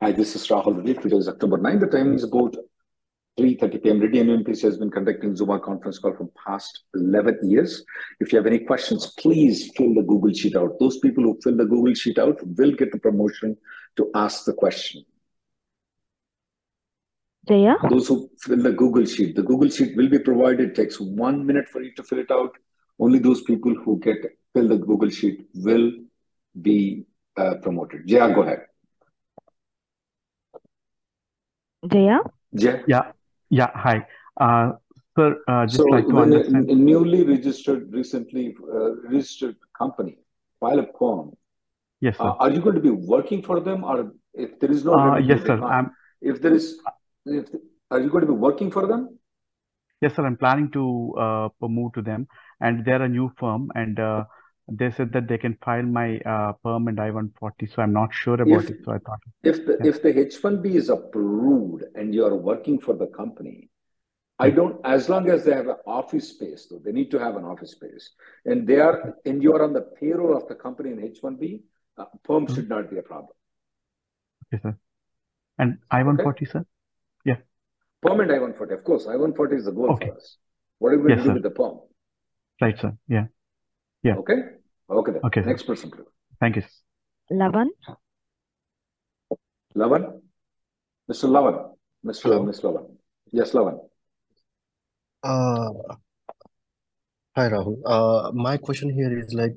Hi, this is Rahul Reddy. Today is October 9. The time is about 3.30 p.m. And MPC has been conducting Zoom conference call for past 11 years. If you have any questions, please fill the Google Sheet out. Those people who fill the Google Sheet out will get the promotion to ask the question. Jaya? Those who fill the Google Sheet, the Google Sheet will be provided. It takes one minute for you to fill it out. Only those people who get fill the Google Sheet will be uh, promoted. Jaya, go ahead. Jaya? Jaya? Yeah, yeah. Hi. Uh, sir, uh, just So like to when a, understand. a newly registered, recently uh, registered company Pilot a form, Yes, uh, sir. are you going to be working for them, or if there is no Uh, yes, sir. can't? I'm If there is, if are you going to be working for them? yes, sir. I'm planning to uh, move to them, and they're a new firm, and uh, they said that they can file my uh, perm and I-140. So I'm not sure about If it. So I thought, if the yeah, if the H-1B is approved and you are working for the company, I don't, as long as they have an office space, though, they need to have an office space, and they are, and you are on the payroll of the company in H-1B, uh, perm Mhm. should not be a problem. Okay, sir. And I-140, sir? Yeah. Perm and I-140, of course, I-140 is the goal Okay. for us. What are we going Yes, to do sir. with the perm? Right, sir. Yeah. Yeah. Okay? Okay then. Okay, sir. Next person, please. Thank you. Lavan? Lavan? Mr. Lavan. Mr. Hello. Miss Lavan. Yes, Lavan. Uh, hi Rahul. Uh, my question here is like,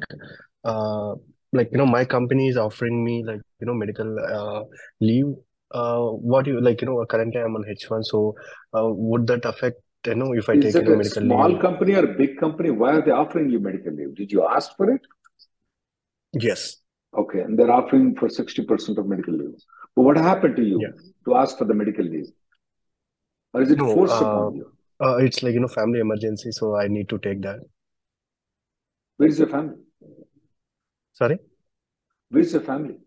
uh, like you know, my company is offering me like you know medical uh leave. Uh, what do you like? You know, currently I'm on H1, so uh, would that affect you know if I Is take you it know a medical small leave? company or big company? Why are they offering you medical leave? Did you ask for it? Yes. Okay, and they're offering for 60% of medical leave. But what happened to Yeah. you to ask for the medical leave? Or is it No. forced Uh, upon you? uh, it's like you know family emergency, so I need to take that. Where is your family? Sorry. Where is your family?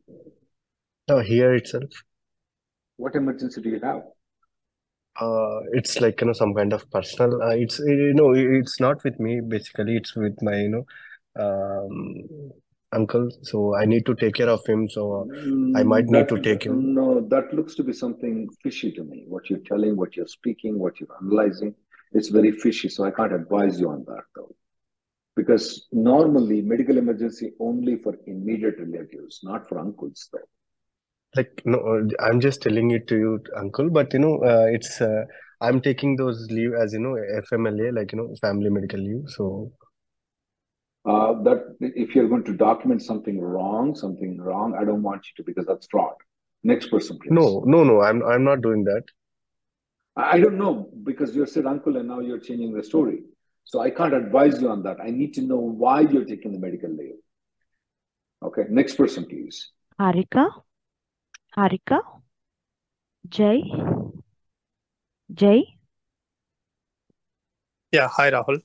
Uh, here itself. What emergency do you have? Uh, it's like you know some kind of personal. Uh, it's you know it's not with me basically. It's with my you know um uncle. So I need to take care of him. So I might Mm, need to take him. no, that looks to be something fishy to me. What you're telling, what you're speaking, what you're analyzing, it's very fishy. So I can't advise you on that though. Because normally medical emergency only for immediate relatives, not for uncles though. Like no, I'm just telling it to you, uncle. But you know, uh, it's uh, I'm taking those leave as you know FMLA, like you know family medical leave. So Uh, that if you're going to document something wrong, something wrong, I don't want you to because that's fraud. Next person, please. no, no, no. I'm I'm not doing that. I I don't know because you said uncle and now you're changing the story. So I can't advise you on that. I need to know why you're taking the medical leave. Okay, next person, please. Harika? Harika? Jay? Jay? Yeah, hi Rahul.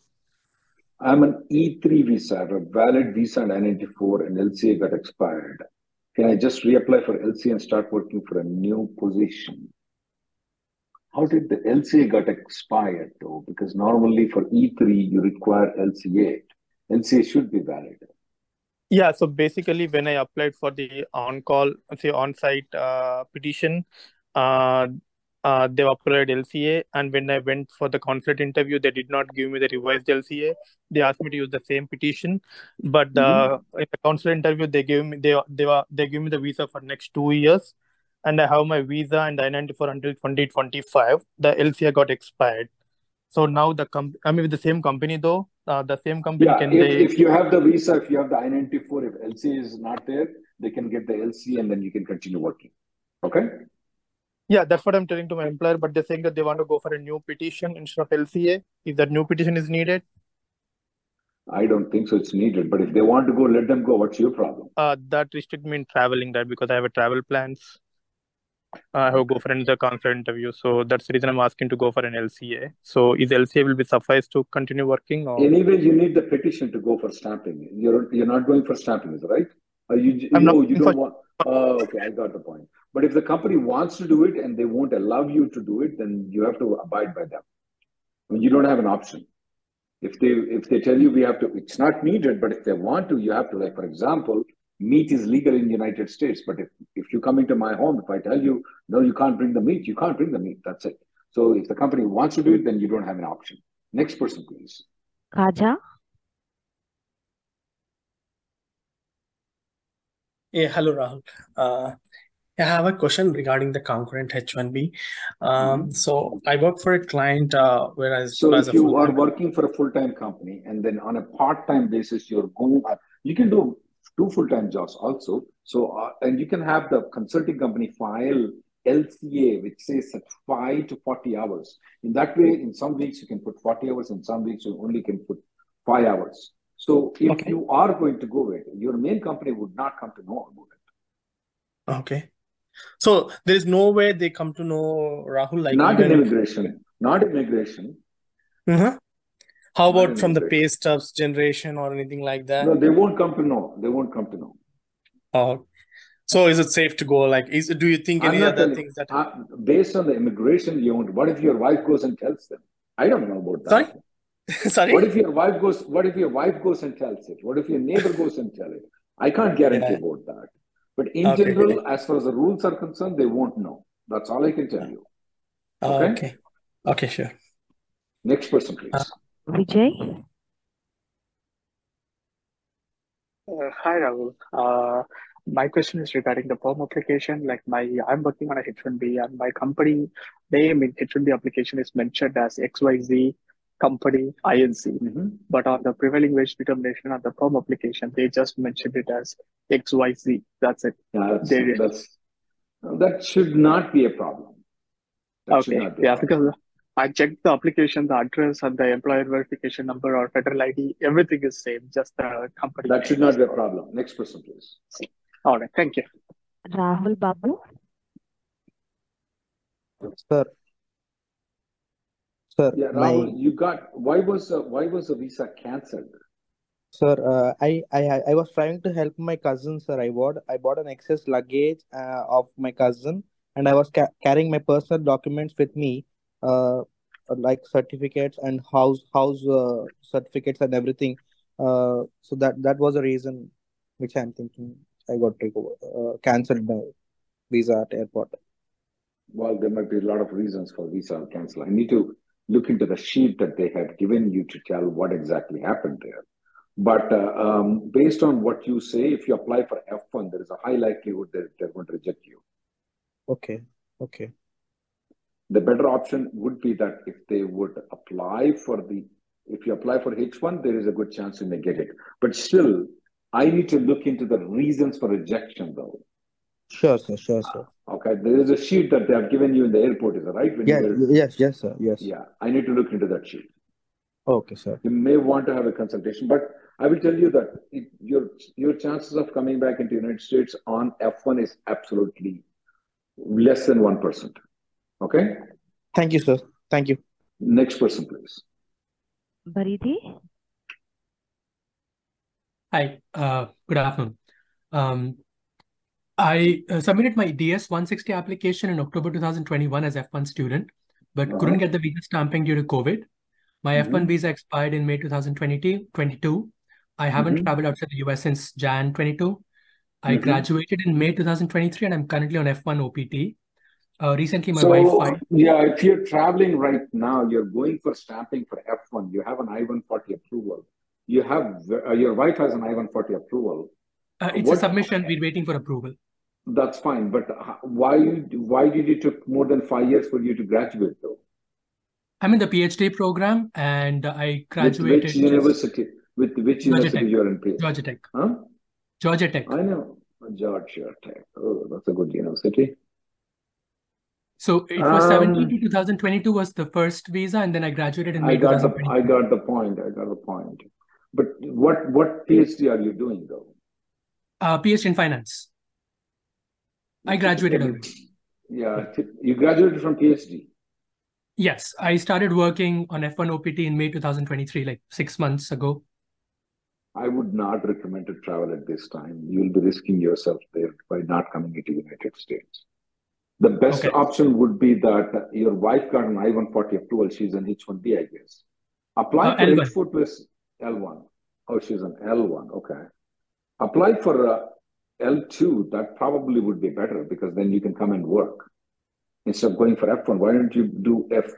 I'm an E3 visa, I have a valid visa in I-94 and LCA got expired. Can I just reapply for LCA and start working for a new position? How did the LCA got expired though? Because normally for E3 you require LCA. LCA should be valid. Yeah, so basically when I applied for the on-call, say on-site uh, petition, uh, uh, they applied LCA, and when I went for the consulate interview, they did not give me the revised LCA. They asked me to use the same petition, but Mhm. uh, in the consulate interview, they gave me they they were they gave me the visa for next two years. and I have my visa and I-94 until 2025. The LCA got expired. So now the com I mean with the same company though, uh, the same company Yeah, can if, they if you have the visa, if you have the I-94, if LCA is not there, they can get the LC and then you can continue working. Okay? Yeah, that's what I'm telling to my employer, but they're saying that they want to go for a new petition instead of LCA. If that new petition is needed, I don't think so it's needed, but if they want to go, let them go. What's your problem? uh, that restrict me in traveling, right? Because I have a travel plans. Uh, I have to go for another consulate interview, so that's the reason I'm asking to go for an LCA. So is LCA will be suffice to continue working, or Anyway, you need the petition to go for stamping. You're you're not going for stamping, is that right? Or you I'm not oh, you don't for want oh okay, I got the point. But if the company wants to do it and they won't allow you to do it, then you have to abide by them. I mean, you don't have an option. If they if they tell you we have to, it's not needed, but if they want to, you have to. Like for example, meat is legal in the United States, but if if you come into my home, if I tell you no, you can't bring the meat, you can't bring the meat. That's it. So if the company wants to do it, then you don't have an option. Next person, please. Kaja, Yeah, hello, Rahul. Uh, I have a question regarding the concurrent H-1B. Um, Mhm. so I work for a client, uh, whereas So as if a you are working for a full-time company and then on a part-time basis, you're going, you can do two full-time jobs also. So, uh, and you can have the consulting company file LCA, which says at five to 40 hours. In that way, in some weeks you can put 40 hours, in some weeks you only can put five hours. So if Okay, you are going to go with it, your main company would not come to know about it. okay. So there is no way they come to know Rahul, like Not in immigration, not immigration, Mhm. How about from the pay stubs generation or anything like that? No, they won't come to know. They won't come to know. Oh, so is it safe to go? Like, is do you think any other telling, things that? uh, based on the immigration you want, what if your wife goes and tells them? I don't know about that. sorry. sorry. What if your wife goes, what if your wife goes and tells it? What if your neighbor goes and tell it? I can't guarantee Yeah. about that. But in Okay. general, as far as the rules are concerned, they won't know. That's all I can tell you. Oh, Okay? okay. Okay, sure. Next person, Uh, please. Vijay, Uh, hi, Rahul. Uh, my question is regarding the perm application. Like my, I'm working on a H1B and my company name in H1B application is mentioned as XYZ Company INC. Mhm. But on the prevailing wage determination on the perm application, they just mentioned it as XYZ. That's it. Yeah, that's, They, that's, that should not be a problem. That okay. not be Yeah, problem. because I checked the application, the address and the employer verification number or federal ID, everything is same, just the company That should not be a problem. Next person, please. All right. Thank you. Rahul Babu, Sir, sir, Yeah, my you got, why was, uh, why was the visa cancelled? sir, uh, I, I I was trying to help my cousin, sir. I bought I bought an excess luggage uh, of my cousin, and I was ca carrying my personal documents with me, uh, like certificates and house house uh, certificates and everything. Uh, so that that was the reason which I'm thinking I got uh, cancelled my visa at airport. Well, there might be a lot of reasons for visa cancel. I need to look into the sheet that they had given you to tell what exactly happened there. But uh, um, based on what you say, if you apply for F1, there is a high likelihood that they're going to reject you. Okay, okay, The better option would be that if they would apply for the, if you apply for H1, there is a good chance you may get it. But still, I need to look into the reasons for rejection, though. sure, sir, sure, sir. Okay, there is a sheet that they have given you in the airport, is that right? When you Yeah, were, yes, yes, sir, yes. yeah, I need to look into that sheet. Okay, sir. You may want to have a consultation, but I will tell you that it, your your chances of coming back into the United States on F1 is absolutely less than one percent. Okay, Thank you, sir. Thank you. next person, please. Baridhi, Hi, uh, good afternoon. Um, I uh, submitted my DS 160 application in October 2021 as F1 student, but couldn't get the visa stamping due to COVID. My F1 Mhm. visa expired in May 2022. 22. I haven't Mhm. traveled outside the US since Jan 22. I Mhm. graduated in May 2023 and I'm currently on F1 OPT. Uh, recently, my wife filed. yeah, if you're traveling right now, you're going for stamping for F1. You have an I-140 approval. You have uh, your wife has an I-140 approval. Uh, it's a submission. We're waiting for approval. That's fine, but why why did it took more than five years for you to graduate though? I'm in the PhD program and I graduated. With which university? With which Georgia university Tech. you're in PhD? Georgia Tech. Huh? Georgia Tech. I know. Georgia Tech. Oh, that's a good university. So it was 17 Um, to 2022 was the first visa, and then I graduated in I May got the I got the point. I got the point. But what what PhD are you doing though? Uh, PhD in finance. I graduated already. yeah, you graduated from PhD. Yes, I started working on F1 OPT in May 2023, like six months ago. I would not recommend to travel at this time. You'll be risking yourself there by not coming into United States. The best Okay. option would be that your wife got an I-140 approval. She's an H-1B, I guess. Apply Uh, for H-4 plus L1. Oh, she's an L1. Okay. Apply for uh, L2. That probably would be better because then you can come and work instead of going for F1. Why don't you do F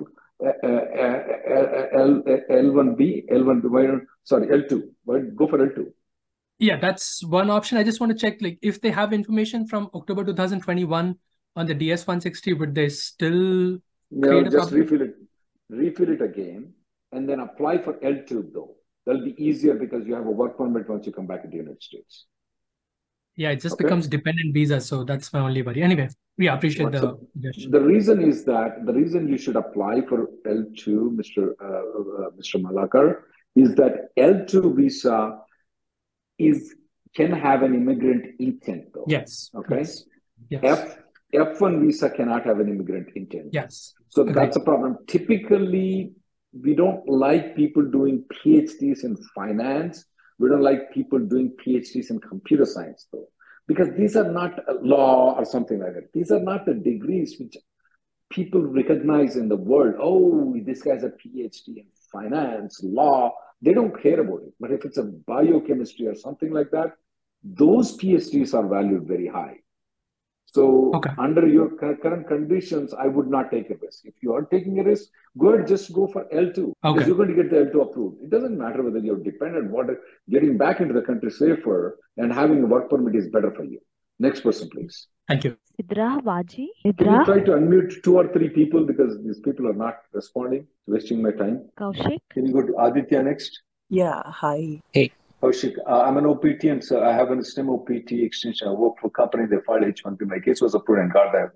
uh, uh, uh, L, L1B, L1, why don't, sorry, L2. Why go for L2? Yeah, that's one option. I just want to check, like, if they have information from October 2021 on the DS-160, would they still No, just problem? refill it, refill it again, and then apply for L2 though. That'll be easier because you have a work permit once you come back to the United States. Yeah, it just Okay? becomes dependent visa, so that's my only worry. Anyway, we appreciate the. The reason is that the reason you should apply for L2, Mr. Uh, uh, Mr. Malakar, is that L2 visa is can have an immigrant intent though. Yes, Okay. yes, yes, F F1 visa cannot have an immigrant intent. yes. So Agreed. that's a problem. Typically, we don't like people doing PhDs in finance. We don't like people doing PhDs in computer science, though, because these are not law or something like that. These are not the degrees which people recognize in the world. Oh, this guy's a PhD in finance, law. They don't care about it. But if it's a biochemistry or something like that, those PhDs are valued very high. So Okay. under your current conditions, I would not take a risk. If you are taking a risk, go ahead, just go for L2 because Okay. you're going to get the L2 approved. It doesn't matter whether you're dependent, what getting back into the country safer and having a work permit is better for you. Next person, please. Thank you. Sidra Vaji. Can you try to unmute two or three people because these people are not responding, wasting my time? Kaushik. Can you go to Aditya next? Yeah, hi. Kaushik, uh, I'm an OPT and so I have an STEM OPT extension. I work for a company, they filed H1B. My case was approved and got that.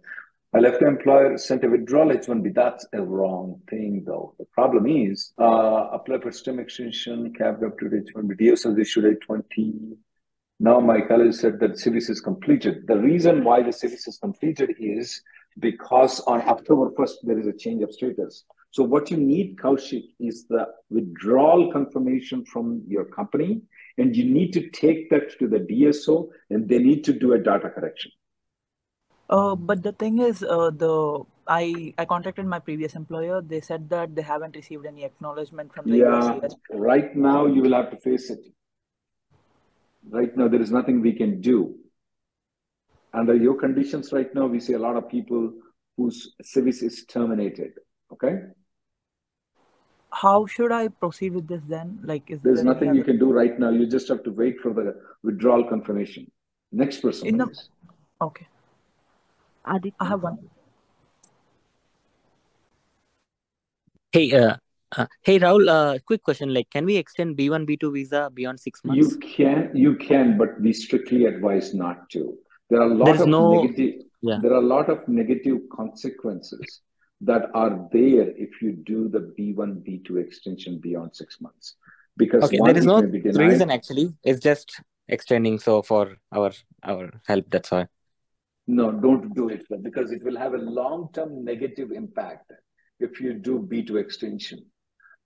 I left the employer, sent a withdrawal H1B. That's a wrong thing, though. The problem is, uh, apply for STEM extension, capped up to H1B. DO says issued H20. Now my colleague said that SEVIS is completed. The reason why the SEVIS is completed is because on October 1st, there is a change of status. So what you need, Kaushik, is the withdrawal confirmation from your company, and you need to take that to the DSO, and they need to do a data correction. Uh, but the thing is, uh, the I I contacted my previous employer. They said that they haven't received any acknowledgement from the Yeah, right now you will have to face it. Right now, there is nothing we can do. Under your conditions right now, we see a lot of people whose SEVIS is terminated. Okay? How should I proceed with this then? Like, is There's there any nothing you can do right now. You just have to wait for the withdrawal confirmation. Next person, in the please. okay? I have one. Hey, uh, uh, hey Rahul, uh, quick question. Like, can we extend B1, B2 visa beyond six months? You can, you can, but we strictly advise not to. There are a lot There's of no, negative, yeah. there are a lot of negative consequences that are there if you do the B1, B2 extension beyond six months. Because Okay, there is no reason actually. It's just extending so for our our help. That's why. No, don't do it because it will have a long-term negative impact if you do B2 extension.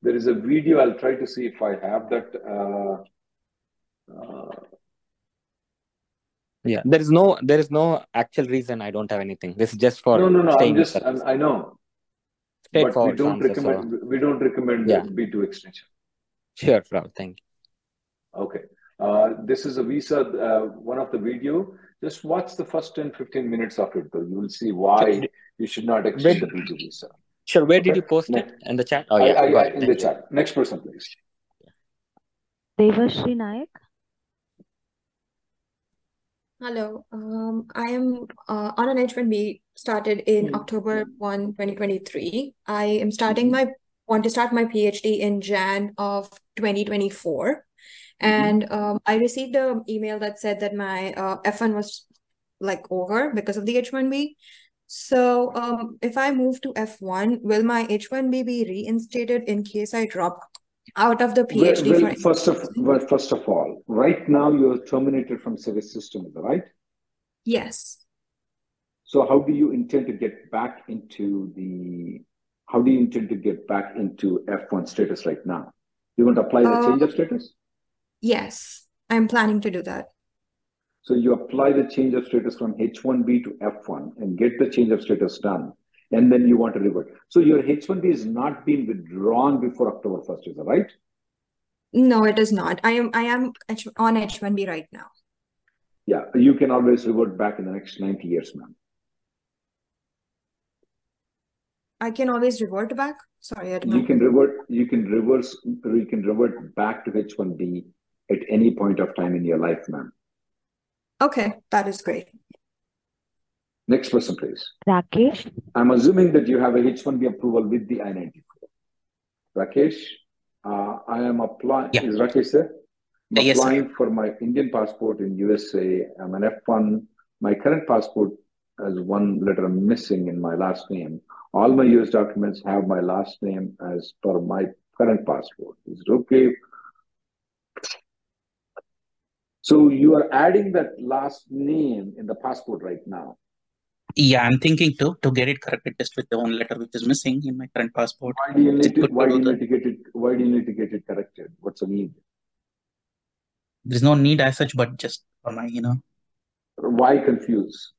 There is a video, I'll try to see if I have that. Uh, uh, Yeah, there is no there is no actual reason. I don't have anything. This is just for no, no, no, I'm just, I'm, I know, but we don't answer. So recommend, we don't recommend yeah, B2 extension. sure, Rahul. Thank you. Okay. Uh, this is a visa, uh, one of the video. Just watch the first 10, 15 minutes of it, though. You will see Sure. why you should not Where, extend the B2 visa. sure. Where did you post Next. it in the chat? Oh yeah, I, got I it. in the you. chat. Next person, please. Devashri Nayak. Hello. Um, I am uh, on an H1B started in Hmm. October 1, 2023. I am starting my want to start my PhD in Jan of 2024. Mhm. And um, I received an email that said that my uh, F1 was like over because of the H1B. So um, if I move to F1, will my H1B be reinstated in case I drop out of the PhD well, first of well, first of all, right now you're terminated from SEVIS system, right? Yes. So how do you intend to get back into the how do you intend to get back into F1 status right now? You want to apply the Uh, change of status? yes, I'm planning to do that. So you apply the change of status from H1B to F1 and get the change of status done, and then you want to revert. So your H1B is not being withdrawn before October 1st, is that right? No, it is not. I am I am on H1B right now. Yeah, you can always revert back in the next 90 years, ma'am. I can always revert back. Sorry, I did You not. can revert, you can reverse, you can revert back to H1B at any point of time in your life, ma'am. Okay, that is great. Next person, please. Rakesh, I'm assuming that you have a H1B approval with the I-94. Rakesh, uh, I am applying, Yeah. is Rakesh there? I'm yes, sir. applying for my Indian passport in USA. I'm an F1. My current passport has one letter missing in my last name. All my US documents have my last name as per my current passport. Is it okay? So you are adding that last name in the passport right now. Yeah, I'm thinking to to get it corrected just with the one letter which is missing in my current passport. Why do you need to, why do you need to get it, why do you need to get it corrected? What's the need? There's no need as such, but just for my, you know, Why confuse?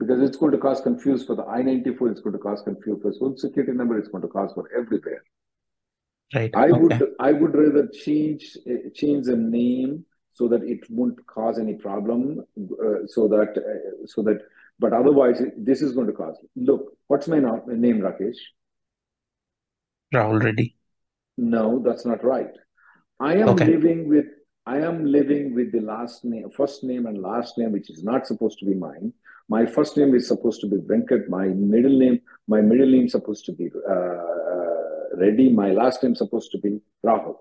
Because it's going to cause confuse for the I-94, it's going to cause confuse for social security number, it's going to cause for everywhere. right. I Okay. would, I would rather change, change the name so that it won't cause any problem, uh, so that, uh, so that, but otherwise, this is going to cause. Look, what's my name, Rakesh? Rahul Reddy. No, that's not right. I am Okay. living with I am living with the last name, first name and last name, which is not supposed to be mine. My first name is supposed to be Venkat. My middle name, my middle name is supposed to be uh, Reddy. My last name is supposed to be Rahul.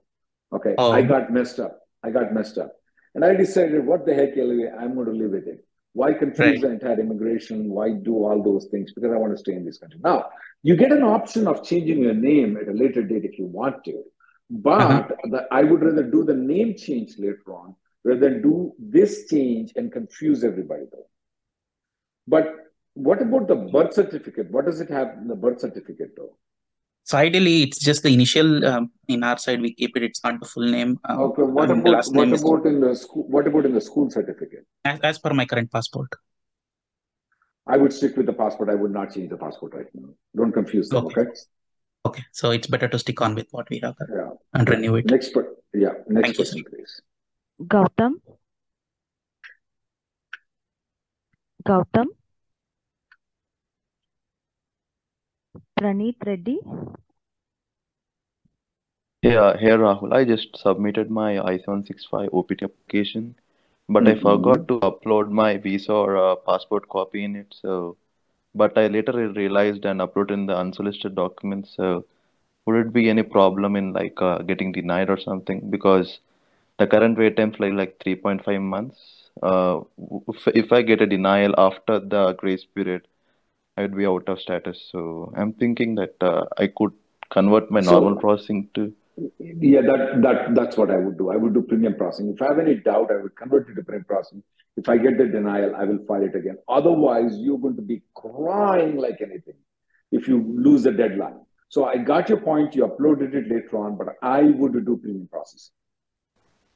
Okay, I Oh, got messed up. I got messed up, and I decided, what the heck, I'm going to live with it. Why confuse right. the entire immigration? Why do all those things? Because I want to stay in this country. Now, you get an option of changing your name at a later date if you want to. Uh-huh. But the, I would rather do the name change later on rather than do this change and confuse everybody though. But what about the birth certificate? What does it have in the birth certificate though? So ideally, it's just the initial. Um, in our side, we keep it. It's not the full name. Um, Okay, what about what name is in the school? What about in the school certificate? as, as per my current passport. I would stick with the passport. I would not change the passport right now. Don't confuse them, Okay. okay? Okay. So it's better to stick on with what we have Yeah. and renew it. Next, per- yeah. Next Thank you, sir. person, please. Gautam, Gautam, Praneeth Reddy, Yeah, here Rahul. I just submitted my I-765 OPT application, but I Mhm. forgot to upload my visa or uh, passport copy in it. So, but I later realized and uploaded in the unsolicited documents. So, would it be any problem in like uh, getting denied or something? Because the current wait time is like like 3.5 months. Uh, if, if I get a denial after the grace period, I would be out of status. So, I'm thinking that uh, I could convert my normal So, processing to. yeah, that that that's what I would do. I would do premium processing. If I have any doubt, I would convert it to premium processing. If I get the denial, I will file it again. Otherwise, you're going to be crying like anything if you lose the deadline. So I got your point. You uploaded it later on, but I would do premium processing.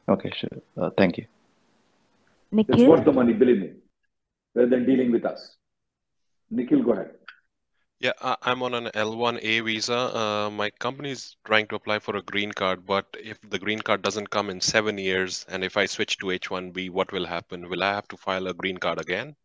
Okay, sure. Uh, thank you. Nikhil? It's Nikhil, worth the money, believe me, rather than dealing with us. Nikhil, go ahead. Yeah, I- I'm on an L1A visa. Uh, my company is trying to apply for a green card, but if the green card doesn't come in seven years, and if I switch to H1B, what will happen? Will I have to file a green card again?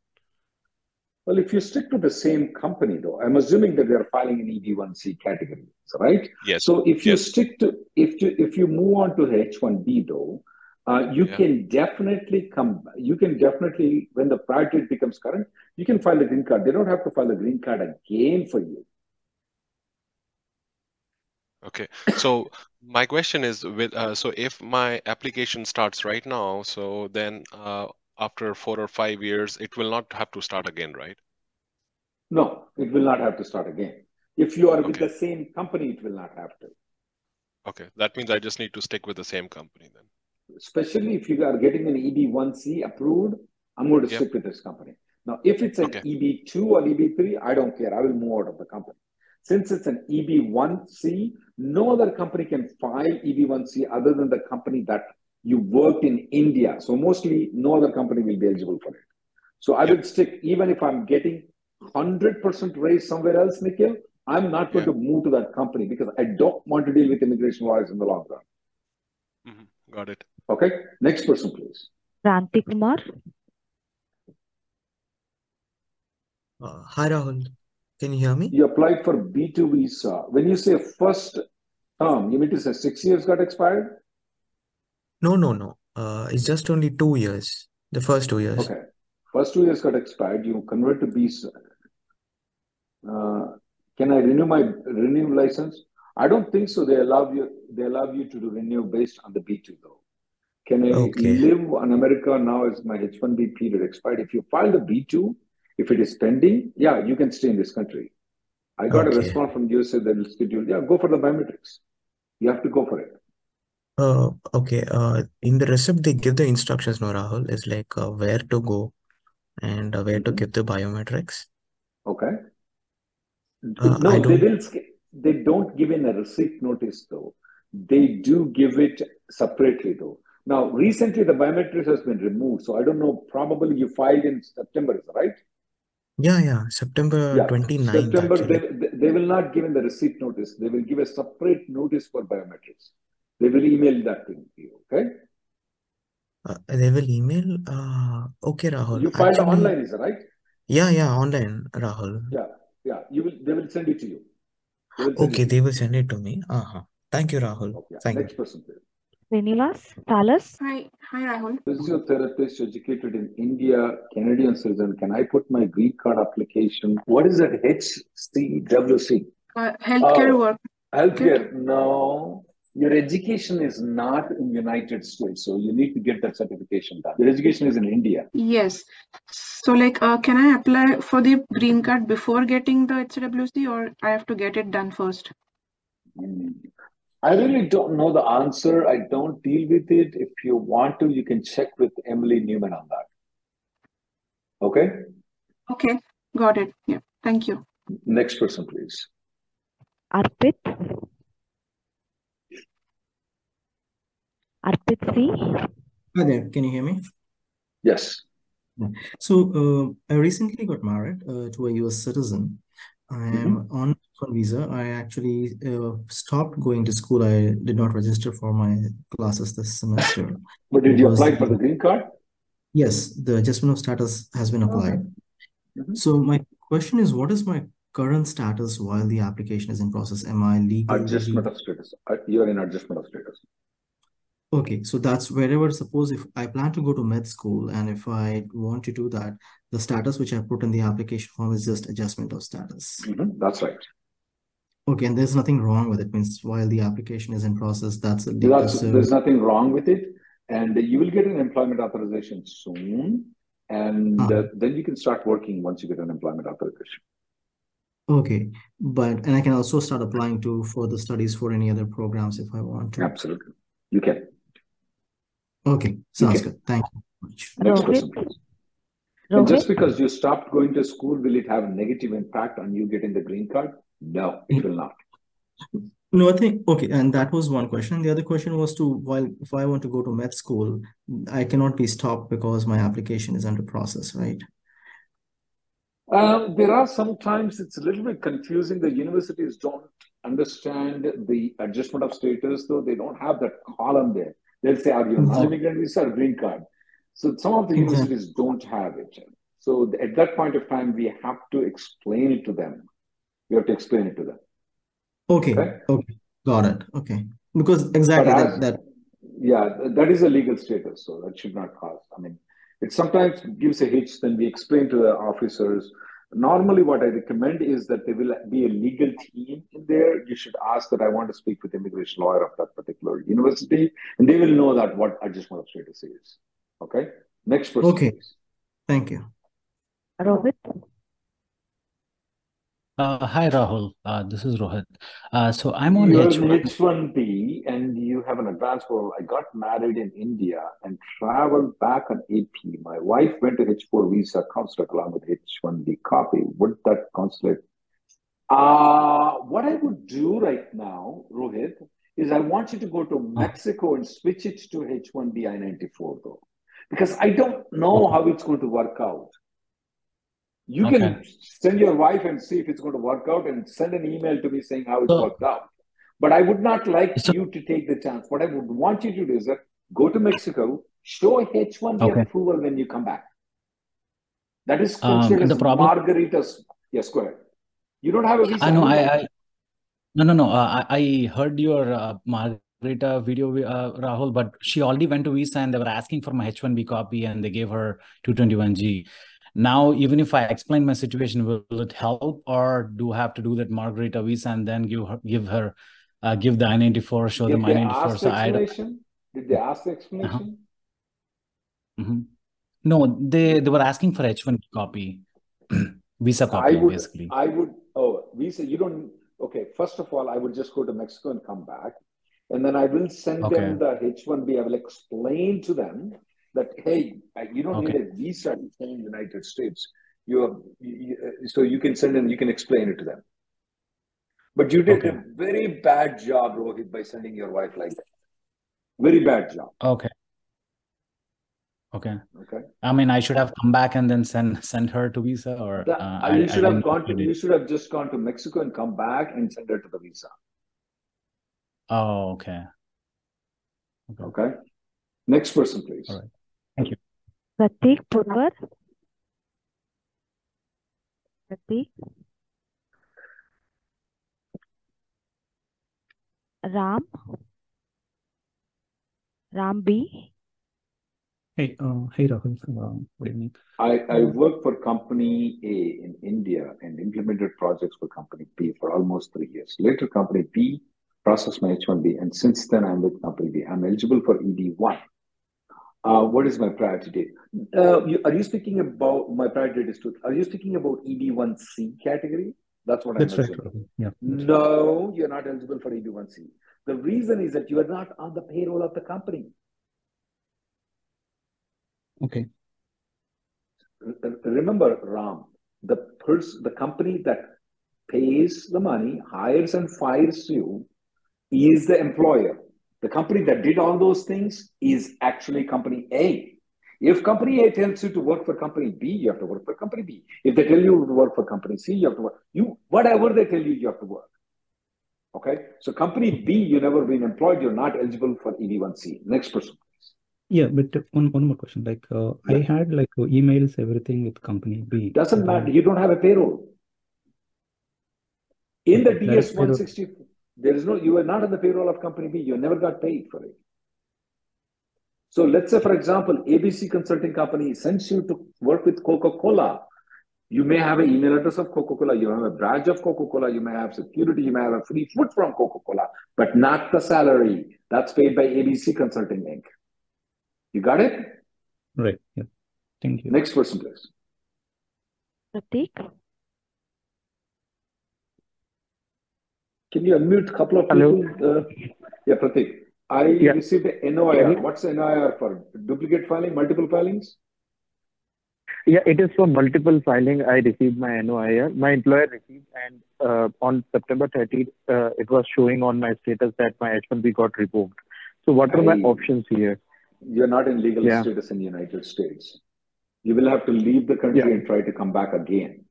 Well, if you stick to the same company, though, I'm assuming that they're filing an EB1C category, right? Yes, So if you yes. stick to if you if you move on to H1B, though, Uh, you Yeah. can definitely come, you can definitely, when the priority becomes current, you can file the green card. They don't have to file the green card again for you. Okay. So my question is with uh, so if my application starts right now, so then uh, after four or five years, it will not have to start again, right? No, it will not have to start again. If you are with the same company, it will not have to. Okay. That means I just need to stick with the same company then. Especially if you are getting an EB1C approved, I'm going to Yep. stick with this company. Now, if it's an Okay. EB2 or EB3, I don't care. I will move out of the company. Since it's an EB1C, no other company can file EB1C other than the company that you worked in India. So mostly no other company will be eligible for it. So I will stick, even if I'm getting 100% raise somewhere else, Nikhil, I'm not going to move to that company because I don't want to deal with immigration lawyers in the long run. Mm-hmm. Got it. Okay, next person, please. Kranti Kumar. Uh, hi Rahul, can you hear me? You applied for B2 visa. When you say first term, you mean to say six years got expired? No, no, no. Uh, it's just only two years. The first two years. Okay. First two years got expired. You convert to B. Uh, can I renew my renew license? I don't think so. They allow you. They allow you to renew based on the B two though. Can I Okay. live in America now as my H one B period expired? If you file the B two, if it is pending, yeah, you can stay in this country. I got a response from USA that will schedule. Yeah, go for the biometrics. You have to go for it. Uh, okay. Uh, in the receipt they give the instructions, no, Rahul. is like uh, where to go and uh, where to Mhm. give the biometrics. Okay. Uh, No, they don't. will. They don't give in a receipt notice though. They do give it separately though. Now, recently the biometrics has been removed, so I don't know. Probably you filed in September, is that right? Yeah, yeah. September Yeah, 29th September. They, they they will not give in the receipt notice. They will give a separate notice for biometrics. They will email that thing to you. Okay. Uh, they will email. Uh, okay, Rahul. You filed Actually, online, is that right? yeah, yeah. Online, Rahul. Yeah, yeah. You will. They will send it to you. They Okay, they you. will send it to me. Uh-huh. Thank you, Rahul. Okay. Thank you. Next person, please. Srinivas. Talas. Hi, hi Rahul. Physiotherapist educated in India, Canadian citizen. Can I put my green card application? What is that HCWC? Uh, healthcare Oh, work. healthcare. No, your education is not in United States, so you need to get that certification done. Your education is in India. Yes. So like, uh, can I apply for the green card before getting the HCWC or I have to get it done first? Hmm. I really don't know the answer. I don't deal with it. If you want to, you can check with Emily Neumann on that. Okay. Okay, got it. Yeah, thank you. Next person, please. Arpit. Arpit C. Hi there, can you hear me? Yes. So, uh, I recently got married uh, to a US citizen. I am Mhm. on F1 visa. I actually uh, stopped going to school. I did not register for my classes this semester But did you apply for the green card? yes, the adjustment of status has been Okay. applied. Mhm. So, my question is, what is my current status while the application is in process? Am I legally Adjustment of status. Uh, You're in adjustment of status. Okay, so that's wherever, suppose if I plan to go to med school and if I want to do that, the status which I put in the application form is just adjustment of status. Mhm, That's right. Okay, and there's nothing wrong with it. Means while the application is in process, that's a le- That's, so there's nothing wrong with it. And you will get an employment authorization soon. And uh, uh, then you can start working once you get an employment authorization. okay, but and I can also start applying to further studies for any other programs if I want to. Absolutely. You can. Okay, You sounds can. good. Thank you very much. Next Rohit. person, please. And just because you stopped going to school, will it have a negative impact on you getting the green card? No, it will not. No, I think okay, and that was one question. The other question was to while if I want to go to med school, I cannot be stopped because my application is under process, right? Um, there are sometimes it's a little bit confusing. The universities don't understand the adjustment of status, though they don't have that column there. They'll say, Are you an non-immigrant visa or green card? So some of the universities don't have it. So at that point of time, we have to explain it to them. We have to explain it to them. Okay, Okay. okay, got it. Okay, because exactly that as that Yeah, that is a legal status, so that should not cause. I mean, it sometimes gives a hitch. Then we explain to the officers. Normally, what I recommend is that there will be a legal team in there. You should ask that I want to speak with immigration lawyer of that particular university, and they will know that what adjustment of status is. Okay. Next person. Okay. please. Thank you. Rohit. Uh, hi, Rahul. Uh, this is Rohit. Uh, so I'm on You're H1. an H1B and you have an advance role. I got married in India and traveled back on AP. My wife went to H4 visa consulate along with H1B copy. Would that consulate? Uh, what I would do right now, Rohit, is I want you to go to Mexico and switch it to H1B I-94 though, because I don't know how it's going to work out. You Okay. can send your wife and see if it's going to work out and send an email to me saying how it So- worked out. But I would not like So- you to take the chance. What I would want you to do is that go to Mexico, show H1B Okay. approval when you come back. That is Um, considered the problem- margaritas. Yes, go ahead. You don't have a visa. I know. I. I no no no. Uh, I, I heard your uh, Margarita video, uh, Rahul, but she already went to visa and they were asking for my H1B copy and they gave her 221G. Now, even if I explain my situation, will, will it help, or do I have to do that Margarita visa and then give her give her uh, give the I-94, show them Did they I-94? ask So the I explanation? Did they ask the explanation? Mhm. No, they they were asking for H1B copy, visa I copy, would, basically. I would, oh, visa, you don't, okay, first of all, I would just go to Mexico and come back. And then I will send Okay. them the H1B. I will explain to them that, hey, you don't need a visa to stay in the United States. You have, you, uh, so you can send them, you can explain it to them. But you did Okay. a very bad job, Rohit, by sending your wife like that. Very bad job. Okay. Okay. Okay. I mean, I should have come back and then send send her to visa, or The- uh, uh, I, you I should have gone to, you should have just gone to Mexico and come back and send her to the visa. Oh, okay. Okay. Next person, please. All right. Thank you. Pratik Purvar. Pratik. Ram. Ram B. Hey, uh, hey Rahul. Uh, good evening. I, I worked for company A in India and implemented projects for company B for almost three years. Later, company B processed my H1B, and since then I'm with company B. I'm eligible for EB1. Uh, what is my priority date? Uh, you, are you speaking about my priority date is to, are you speaking about EB1C category? That's what That's I'm right, assuming. Yeah. No, you're not eligible for EB1C. The reason is that you are not on the payroll of the company. Okay. Remember, Ram, the person, the company that pays the money, hires and fires you, is the employer. The company that did all those things is actually company A. If company A tells you to work for company B, you have to work for company B. If they tell you to work for company C, you have to work. You whatever they tell you, you have to work. Okay. So company B, you never been employed, you're not eligible for EB1C. Next person. Yeah, but one one more question. Like, uh, I had like uh, emails, everything with company B. Doesn't matter. You don't have a payroll. In the DS payroll. 160, there is no, you were not on the payroll of company B. You never got paid for it. So let's say, for example, ABC Consulting Company sends you to work with Coca-Cola. You may have an email address of Coca-Cola. You have a badge of Coca-Cola. You may have security. You may have a free food from Coca-Cola, but not the salary. That's paid by ABC Consulting Inc. You got it? Right. Yeah. Thank you. Next person, please. Pratik. Can you unmute a couple of people? Uh, yeah, Pratik. I Yeah. received a Can NOIR. you- What's NOIR for? Duplicate filing, multiple filings? Yeah, it is for multiple filing. I received my NOIR. My employer received, and uh, on September 30th, uh, it was showing on my status that my H1B got revoked. So, what are my options here? You're not in legal Yeah. status in the United States. You will have to leave the country Yeah. and try to come back again.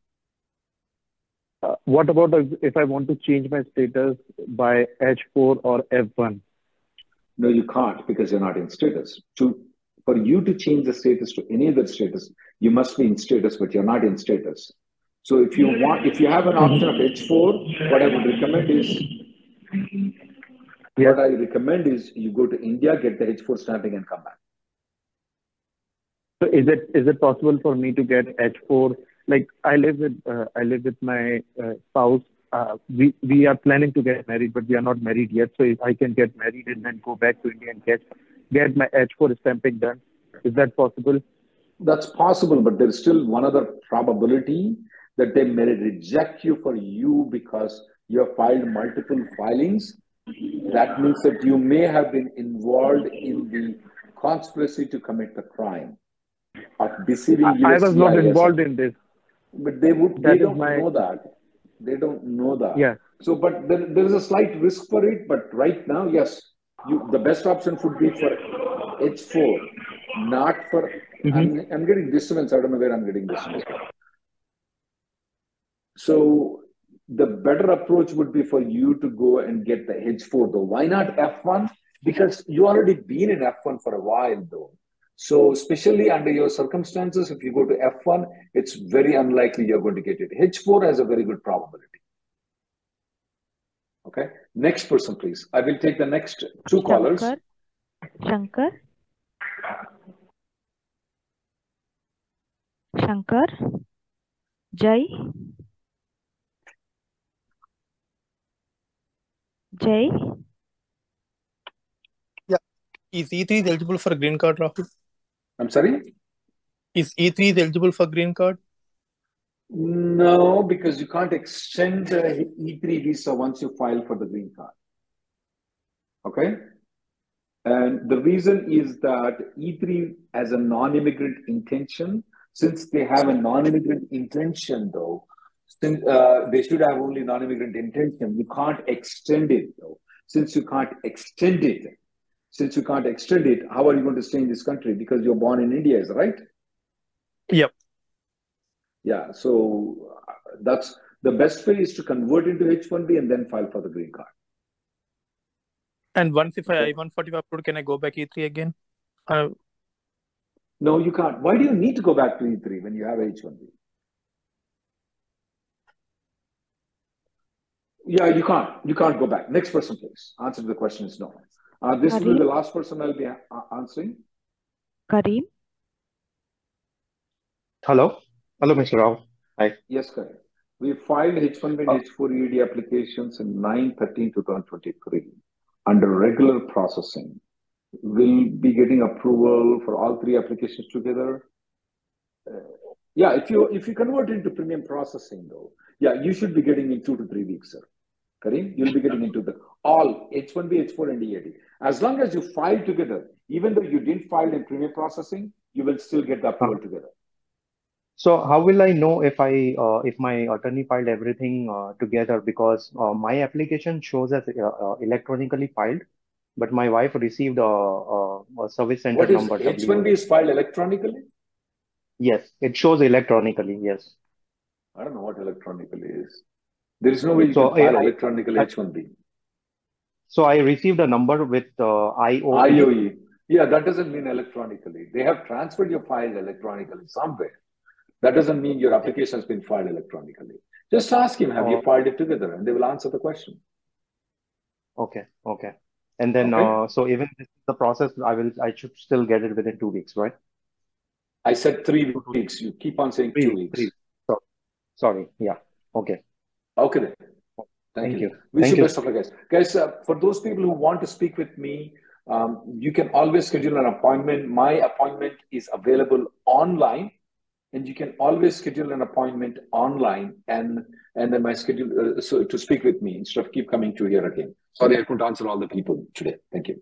Uh, what about if, I want to change my status by H4 or F1? No, you can't because you're not in status. To for you to change the status to any other status, you must be in status, but you're not in status. So if you want, if you have an option of H4, what I would recommend is What I recommend is you go to India, get the H4 stamping, and come back. So is it is it possible for me to get H4? Like I live with uh, I live with my uh, spouse. Uh, we we are planning to get married, but we are not married yet. So if I can get married and then go back to India and get get my H4 stamping done, is that possible? That's possible, but there's still one other probability that they may reject you for you because you have filed multiple filings. That means that you may have been involved in the conspiracy to commit the crime of deceiving I, I was not involved in this. But they would That they don't my- know that. They don't know that. Yeah. So but there, there is a slight risk for it, but right now, yes, you the best option would be for H4, not for mm-hmm. I'm, I'm getting disturbance. I don't know where I'm getting disturbance. So the better approach would be for you to go and get the H4 though. Why not F1? Because you already been in F1 for a while though. So especially under your circumstances, if you go to F1, it's very unlikely you're going to get it. H4 has a very good probability. Okay. Next person, please. I will take the next two callers. Shankar. Shankar. Shankar. Jai. Jai. Yeah. Is E3 eligible for green card, Rahul? I'm sorry? Is E3 eligible for green card? No, because you can't extend the E3 visa once you file for the green card. Okay? And the reason is that E3 as a non-immigrant intention, since they have a non-immigrant intention though, since uh, they should have only non-immigrant intention, you can't extend it though. Since you can't extend it, since you can't extend it, how are you going to stay in this country? Because you're born in India, is right? Yep. Yeah, so that's the best way is to convert into H1B and then file for the green card. And once if I I-145 approved, can I go back E3 again? Uh, No, you can't. Why do you need to go back to E3 when you have H1B? Yeah, you can't. You can't go back. Next person, please. Answer to the question is no. Uh, this will be the last person I'll be a- a- answering. Kareem. Hello, hello, Mr. Rao. Hi. Yes, correct. We filed H1B and H4ED applications in 9-13-2023 under regular processing. We'll be getting approval for all three applications together. Uh, yeah, if you if you convert into premium processing though, yeah, you should be getting in two to three weeks, sir. Kareem, you'll be getting into the all H1B, H4, and EAD. As long as you file together, even though you didn't file in premium processing, you will still get the approval together. So how will I know if I uh, if my attorney filed everything uh, together? Because uh, my application shows as uh, uh, electronically filed, but my wife received a, a, a service center What is number. H1B is filed electronically? Yes, it shows electronically. Yes. I don't know what electronically is. There is no way you So, can file I- electronically I- H1B. So I received a number with uh, IOE. IOE. Yeah, that doesn't mean electronically. They have transferred your file electronically somewhere. That doesn't mean your application has been filed electronically. Just ask him, have you Oh. filed it together? And they will answer the question. Okay, okay. And then Okay. uh, so even the process, I will I should still get it within two weeks, right? I said three weeks. You keep on saying two weeks. Three. So, sorry. Yeah. Okay. Okay then. Thank, Thank you. you. Wish Thank you best of luck, guys. Guys, uh, for those people who want to speak with me, um, you can always schedule an appointment. My appointment is available online, and you can always schedule an appointment online, and and then my schedule uh, so to speak with me instead of keep coming to here again. Sorry, I couldn't answer all the people today. Thank you.